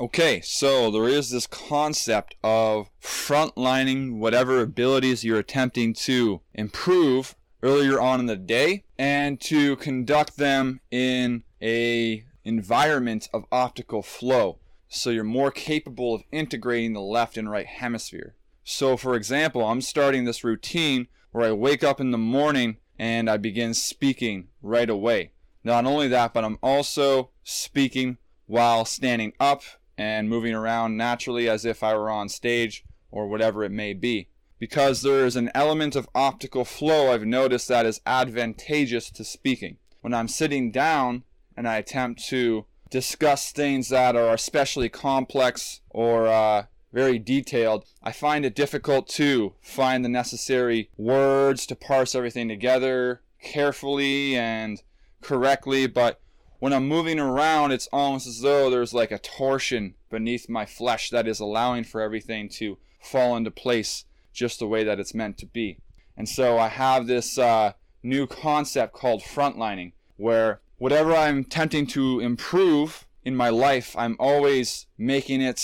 Okay, so there is this concept of frontlining whatever abilities you're attempting to improve earlier on in the day and to conduct them in a environment of optical flow so you're more capable of integrating the left and right hemisphere. So for example, I'm starting this routine where I wake up in the morning and I begin speaking right away. Not only that, but I'm also speaking while standing up and moving around naturally as if I were on stage or whatever it may be. Because there is an element of optical flow, I've noticed that is advantageous to speaking. When I'm sitting down and I attempt to discuss things that are especially complex or uh, very detailed, I find it difficult to find the necessary words to parse everything together carefully and correctly. But when I'm moving around, it's almost as though there's like a torsion beneath my flesh that is allowing for everything to fall into place just the way that it's meant to be. And so I have this uh, new concept called frontlining, where whatever I'm attempting to improve in my life, I'm always making it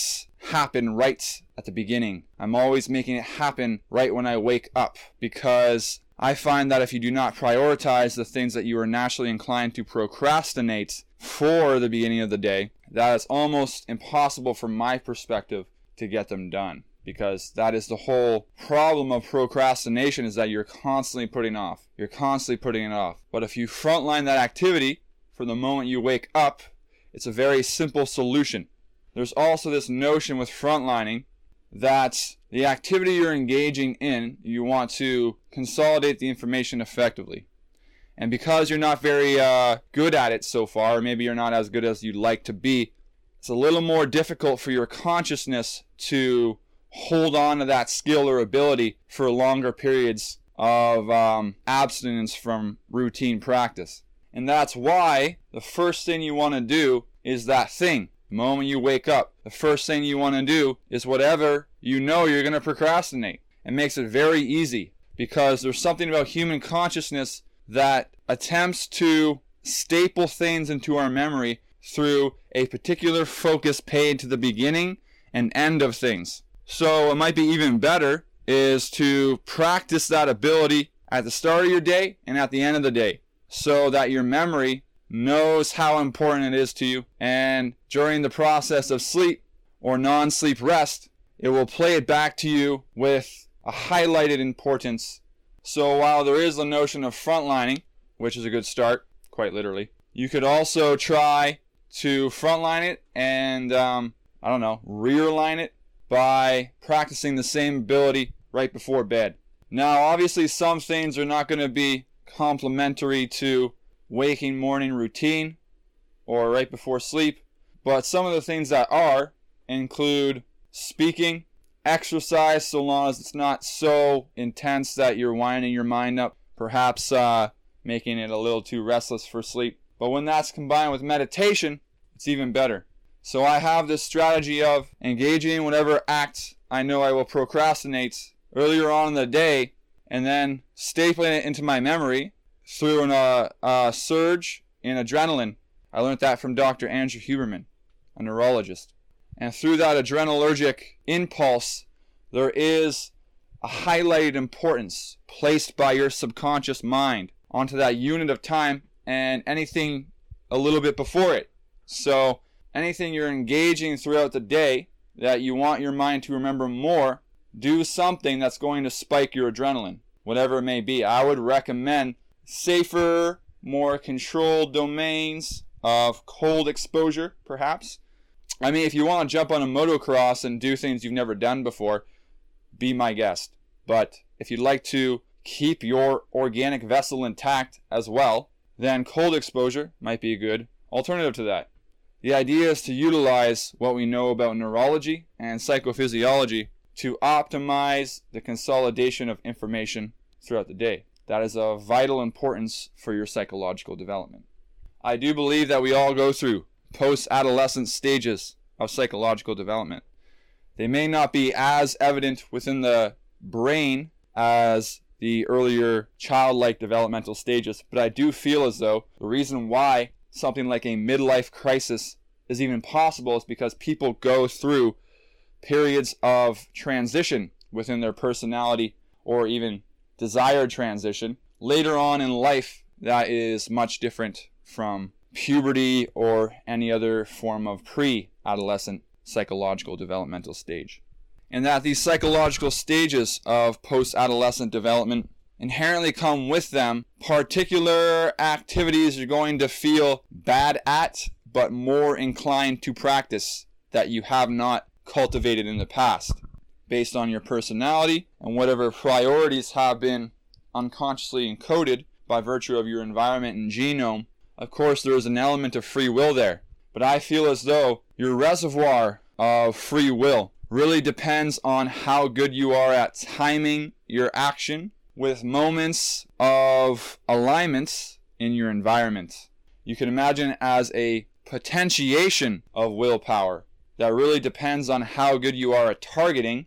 happen right at the beginning. I'm always making it happen right when I wake up because I find that if you do not prioritize the things that you are naturally inclined to procrastinate for the beginning of the day, that is almost impossible from my perspective to get them done. Because that is the whole problem of procrastination is that you're constantly putting off. You're constantly putting it off. But if you frontline that activity from the moment you wake up, it's a very simple solution. There's also this notion with frontlining that the activity you're engaging in, you want to consolidate the information effectively. And because you're not very uh, good at it so far, maybe you're not as good as you'd like to be, it's a little more difficult for your consciousness to hold on to that skill or ability for longer periods of um, abstinence from routine practice. And that's why the first thing you want to do is that thing. The moment you wake up, the first thing you want to do is whatever you know you're going to procrastinate. It makes it very easy because there's something about human consciousness that attempts to staple things into our memory through a particular focus paid to the beginning and end of things. So it might be even better is to practice that ability at the start of your day and at the end of the day so that your memory knows how important it is to you. And during the process of sleep or non sleep rest, it will play it back to you with a highlighted importance. So while there is the notion of frontlining, which is a good start, quite literally, you could also try to frontline it and, um, I don't know, rearline it by practicing the same ability right before bed. Now, obviously, some things are not going to be complementary to waking morning routine or right before sleep. But some of the things that are include speaking, exercise, so long as it's not so intense that you're winding your mind up, perhaps uh, making it a little too restless for sleep. But when that's combined with meditation, it's even better. So I have this strategy of engaging in whatever act I know I will procrastinate earlier on in the day and then stapling it into my memory through an, uh, uh, surge in adrenaline. I learned that from Dr. Andrew Huberman, a neurologist. And through that adrenergic impulse, there is a highlighted importance placed by your subconscious mind onto that unit of time and anything a little bit before it. So, anything you're engaging throughout the day that you want your mind to remember more, do something that's going to spike your adrenaline, whatever it may be. I would recommend safer, more controlled domains of cold exposure, perhaps. I mean, if you want to jump on a motocross and do things you've never done before, be my guest. But if you'd like to keep your organic vessel intact as well, then cold exposure might be a good alternative to that. The idea is to utilize what we know about neurology and psychophysiology to optimize the consolidation of information throughout the day that is of vital importance for your psychological development. I do believe that we all go through post adolescent stages of psychological development. They may not be as evident within the brain as the earlier childlike developmental stages, but I do feel as though the reason why something like a midlife crisis is even possible is because people go through periods of transition within their personality or even desired transition later on in life that is much different from puberty or any other form of pre adolescent psychological developmental stage. And that these psychological stages of post adolescent development inherently come with them particular activities you're going to feel bad at, but more inclined to practice that you have not cultivated in the past based on your personality and whatever priorities have been unconsciously encoded by virtue of your environment and genome. Of course, there is an element of free will there, but I feel as though your reservoir of free will really depends on how good you are at timing your action with moments of alignments in your environment. You can imagine as a potentiation of willpower that really depends on how good you are at targeting,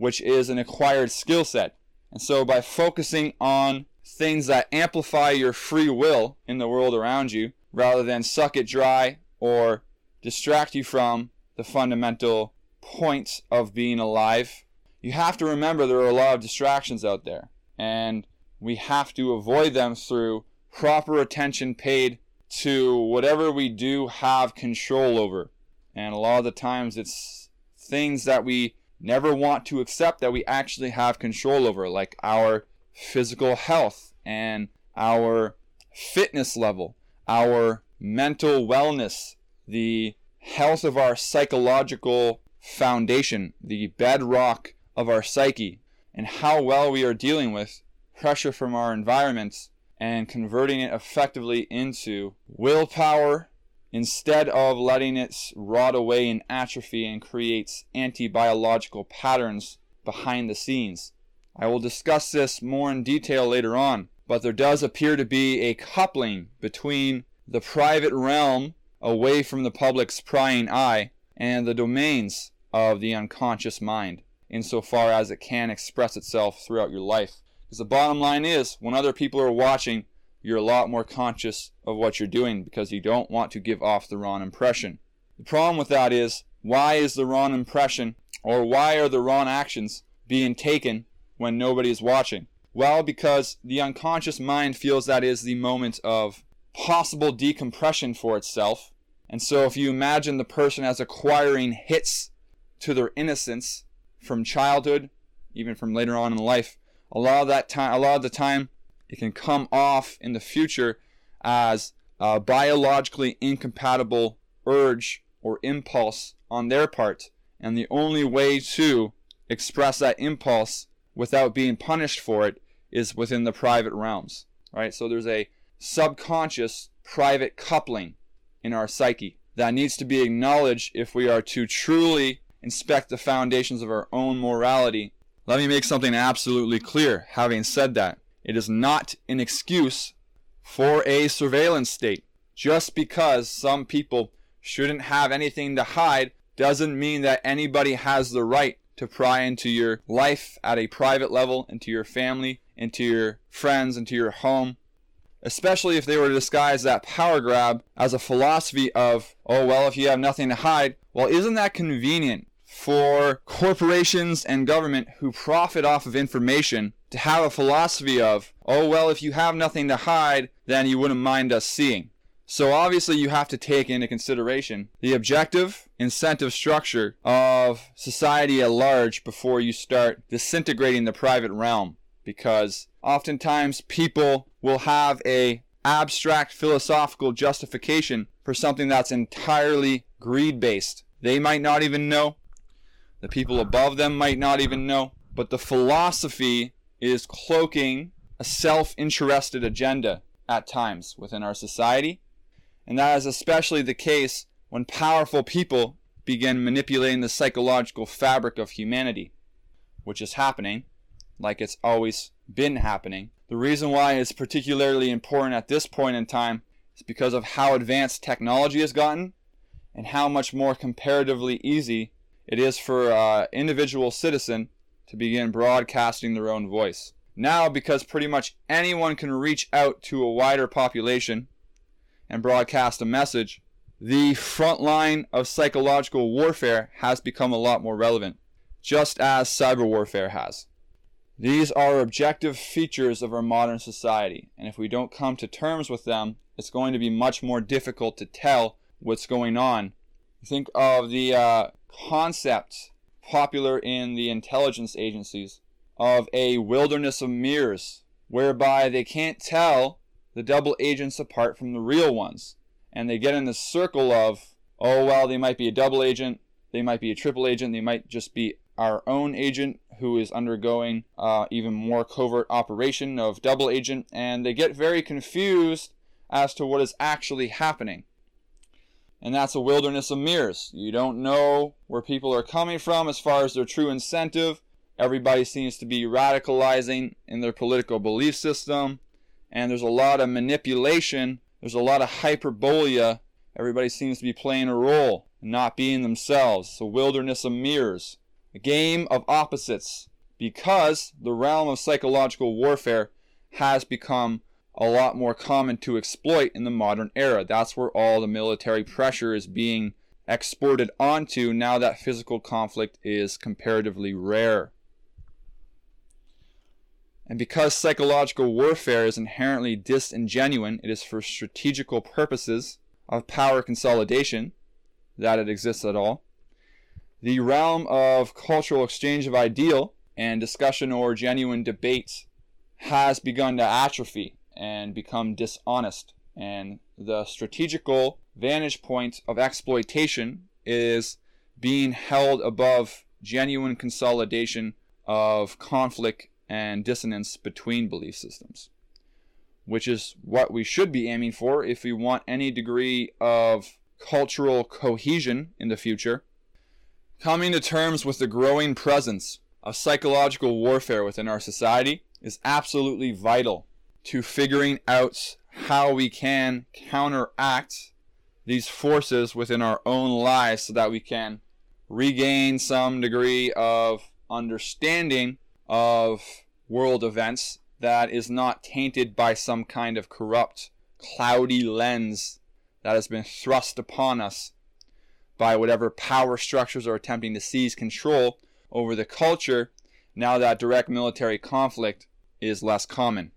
which is an acquired skill set. And so by focusing on things that amplify your free will in the world around you, rather than suck it dry or distract you from the fundamental points of being alive, you have to remember there are a lot of distractions out there. And we have to avoid them through proper attention paid to whatever we do have control over. And a lot of the times it's things that we never want to accept that we actually have control over, like our physical health and our fitness level, our mental wellness, the health of our psychological foundation, the bedrock of our psyche, and how well we are dealing with pressure from our environments and converting it effectively into willpower instead of letting it rot away in atrophy and creates anti-biological patterns behind the scenes. I will discuss this more in detail later on, but there does appear to be a coupling between the private realm away from the public's prying eye and the domains of the unconscious mind insofar as it can express itself throughout your life. Because the bottom line is, when other people are watching, you're a lot more conscious of what you're doing because you don't want to give off the wrong impression. The problem with that is, why is the wrong impression or why are the wrong actions being taken when nobody is watching? Well, because the unconscious mind feels that is the moment of possible decompression for itself. And so if you imagine the person as acquiring hits to their innocence from childhood, even from later on in life, a lot of that time, a lot of the time, it can come off in the future as a biologically incompatible urge or impulse on their part. And the only way to express that impulse without being punished for it is within the private realms. Right? So there's a subconscious private coupling in our psyche that needs to be acknowledged if we are to truly inspect the foundations of our own morality. Let me make something absolutely clear. Having said that, it is not an excuse for a surveillance state. Just because some people shouldn't have anything to hide doesn't mean that anybody has the right to pry into your life at a private level, into your family, into your friends, into your home. Especially if they were to disguise that power grab as a philosophy of, oh, well, if you have nothing to hide, well, isn't that convenient for corporations and government who profit off of information to have a philosophy of, oh, well, if you have nothing to hide, then you wouldn't mind us seeing. So obviously you have to take into consideration the objective incentive structure of society at large before you start disintegrating the private realm because oftentimes people will have a abstract philosophical justification for something that's entirely greed based. They might not even know the people above them might not even know. But the philosophy is cloaking a self interested agenda at times within our society. And that is especially the case when powerful people begin manipulating the psychological fabric of humanity, which is happening, like it's always been happening. The reason why it's particularly important at this point in time is because of how advanced technology has gotten and how much more comparatively easy it is for an individual citizen to begin broadcasting their own voice. Now, because pretty much anyone can reach out to a wider population and broadcast a message, the front line of psychological warfare has become a lot more relevant, just as cyber warfare has. These are objective features of our modern society, and if we don't come to terms with them, it's going to be much more difficult to tell what's going on. Think of the uh, concept popular in the intelligence agencies of a wilderness of mirrors, whereby they can't tell the double agents apart from the real ones. And they get in this circle of, oh, well, they might be a double agent, they might be a triple agent, they might just be our own agent who is undergoing uh, even more covert operation of double agent, and they get very confused as to what is actually happening. And that's a wilderness of mirrors. You don't know where people are coming from as far as their true incentive. Everybody seems to be radicalizing in their political belief system, and there's a lot of manipulation, there's a lot of hyperbolia. Everybody seems to be playing a role, and not being themselves. It's a wilderness of mirrors a game of opposites, because the realm of psychological warfare has become a lot more common to exploit in the modern era. That's where all the military pressure is being exported onto now that physical conflict is comparatively rare. And because psychological warfare is inherently disingenuine, it is for strategical purposes of power consolidation that it exists at all the realm of cultural exchange of ideal and discussion or genuine debates has begun to atrophy and become dishonest. And the strategical vantage point of exploitation is being held above genuine consolidation of conflict and dissonance between belief systems, which is what we should be aiming for if we want any degree of cultural cohesion in the future Coming to terms with the growing presence of psychological warfare within our society is absolutely vital to figuring out how we can counteract these forces within our own lives so that we can regain some degree of understanding of world events that is not tainted by some kind of corrupt, cloudy lens that has been thrust upon us by whatever power structures are attempting to seize control over the culture now that direct military conflict is less common.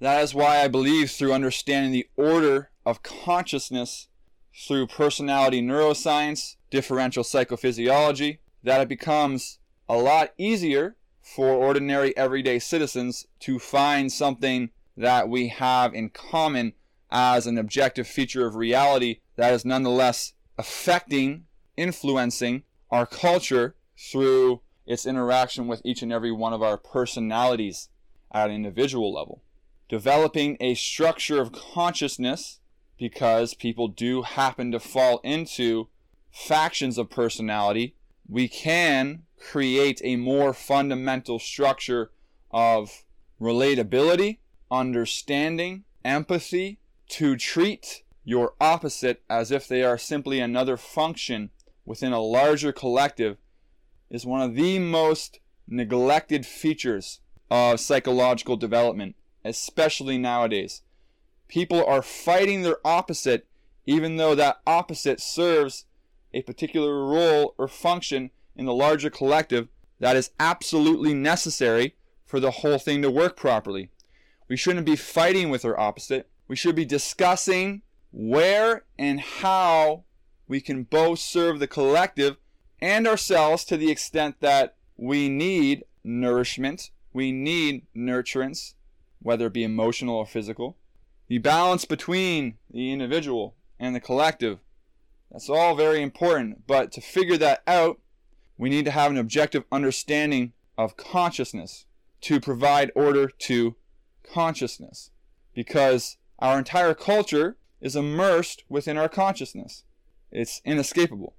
That is why I believe through understanding the order of consciousness through personality neuroscience, differential psychophysiology, that it becomes a lot easier for ordinary everyday citizens to find something that we have in common as an objective feature of reality that is nonetheless affecting, influencing our culture through its interaction with each and every one of our personalities at an individual level. Developing a structure of consciousness because people do happen to fall into factions of personality, we can create a more fundamental structure of relatability, understanding, empathy to treat your opposite as if they are simply another function within a larger collective is one of the most neglected features of psychological development, especially nowadays. People are fighting their opposite even though that opposite serves a particular role or function in the larger collective that is absolutely necessary for the whole thing to work properly. We shouldn't be fighting with our opposite. We should be discussing where and how we can both serve the collective and ourselves to the extent that we need nourishment, we need nurturance, whether it be emotional or physical. The balance between the individual and the collective. That's all very important, but to figure that out, we need to have an objective understanding of consciousness to provide order to consciousness. Because our entire culture is immersed within our consciousness. It's inescapable.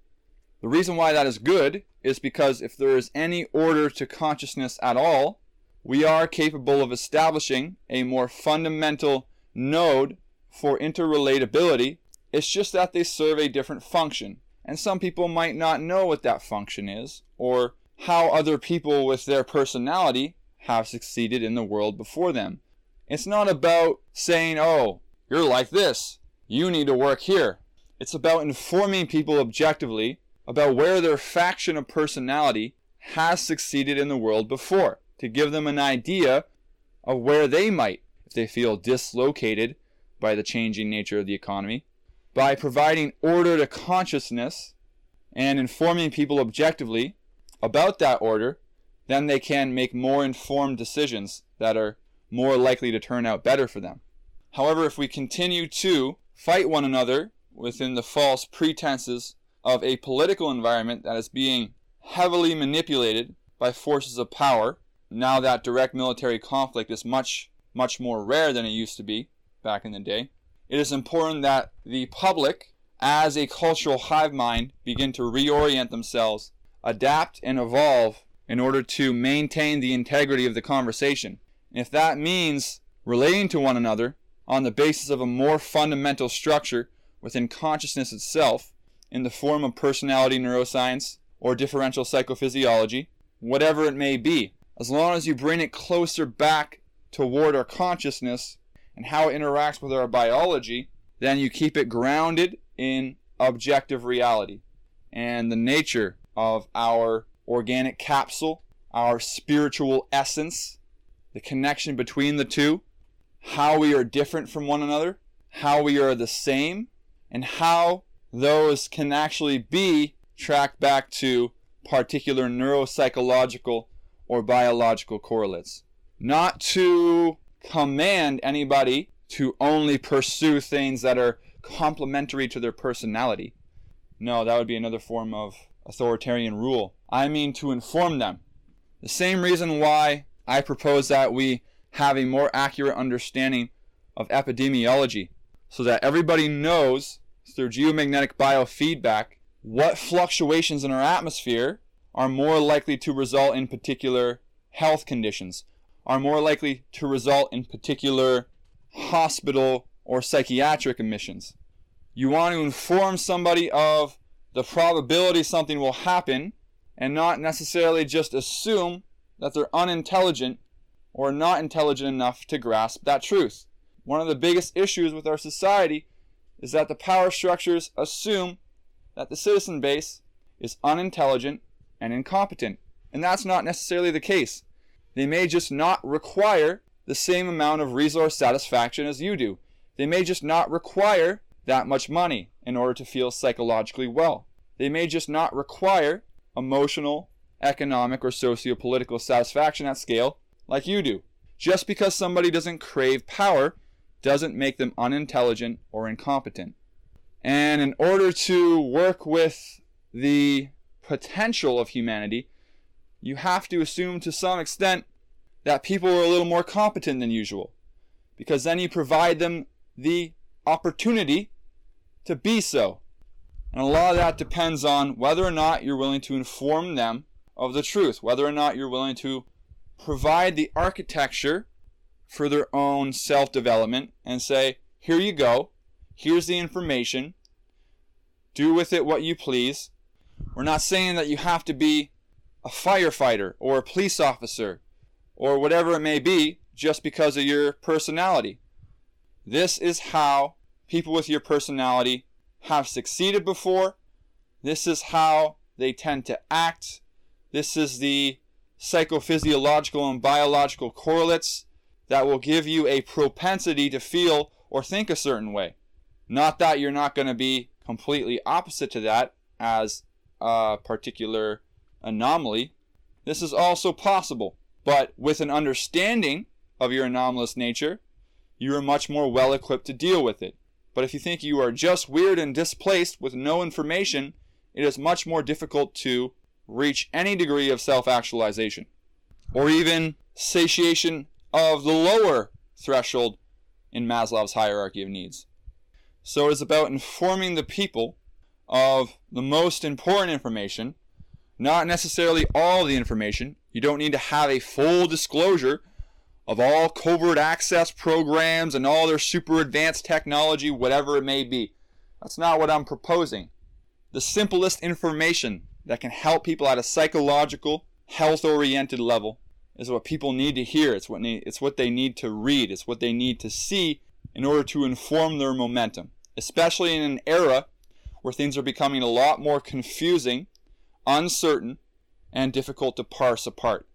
The reason why that is good is because if there is any order to consciousness at all, we are capable of establishing a more fundamental node for interrelatability. It's just that they serve a different function. And some people might not know what that function is, or how other people with their personality have succeeded in the world before them. It's not about saying, oh, you're like this, you need to work here. It's about informing people objectively about where their faction of personality has succeeded in the world before, to give them an idea of where they might, if they feel dislocated by the changing nature of the economy, by providing order to consciousness and informing people objectively about that order, then they can make more informed decisions that are more likely to turn out better for them. However, if we continue to fight one another within the false pretenses of a political environment that is being heavily manipulated by forces of power, now that direct military conflict is much, much more rare than it used to be back in the day, it is important that the public, as a cultural hive mind, begin to reorient themselves, adapt, and evolve in order to maintain the integrity of the conversation. And if that means relating to one another on the basis of a more fundamental structure within consciousness itself, in the form of personality neuroscience or differential psychophysiology, whatever it may be, as long as you bring it closer back toward our consciousness and how it interacts with our biology, then you keep it grounded in objective reality and the nature of our organic capsule, our spiritual essence, the connection between the two, how we are different from one another, how we are the same, and how those can actually be tracked back to particular neuropsychological or biological correlates. Not to command anybody to only pursue things that are complementary to their personality. No, that would be another form of authoritarian rule. I mean to inform them. The same reason why I propose that we have a more accurate understanding of epidemiology so that everybody knows through geomagnetic biofeedback what fluctuations in our atmosphere are more likely to result in particular health conditions, are more likely to result in particular hospital or psychiatric admissions. You want to inform somebody of the probability something will happen and not necessarily just assume that they're unintelligent or not intelligent enough to grasp that truth. One of the biggest issues with our society is that the power structures assume that the citizen base is unintelligent and incompetent. And that's not necessarily the case. They may just not require the same amount of resource satisfaction as you do. They may just not require that much money in order to feel psychologically well. They may just not require emotional, economic, or socio-political satisfaction at scale like you do. Just because somebody doesn't crave power doesn't make them unintelligent or incompetent. And in order to work with the potential of humanity, you have to assume to some extent that people are a little more competent than usual. Because then you provide them the opportunity to be so. And a lot of that depends on whether or not you're willing to inform them of the truth, whether or not you're willing to provide the architecture for their own self development and say, here you go, here's the information, do with it what you please. We're not saying that you have to be a firefighter or a police officer or whatever it may be just because of your personality. This is how people with your personality have succeeded before. This is how they tend to act. This is the psychophysiological and biological correlates that will give you a propensity to feel or think a certain way. Not that you're not going to be completely opposite to that as a particular anomaly. This is also possible, but with an understanding of your anomalous nature, you are much more well equipped to deal with it. But if you think you are just weird and displaced with no information, it is much more difficult to reach any degree of self actualization or even satiation of the lower threshold in Maslow's hierarchy of needs. So it is about informing the people of the most important information, not necessarily all the information. You don't need to have a full disclosure of all covert access programs and all their super advanced technology, whatever it may be. That's not what I'm proposing. The simplest information that can help people at a psychological, health oriented level is what people need to hear. It's what, need, it's what they need to read. It's what they need to see in order to inform their momentum. Especially in an era where things are becoming a lot more confusing, uncertain, and difficult to parse apart.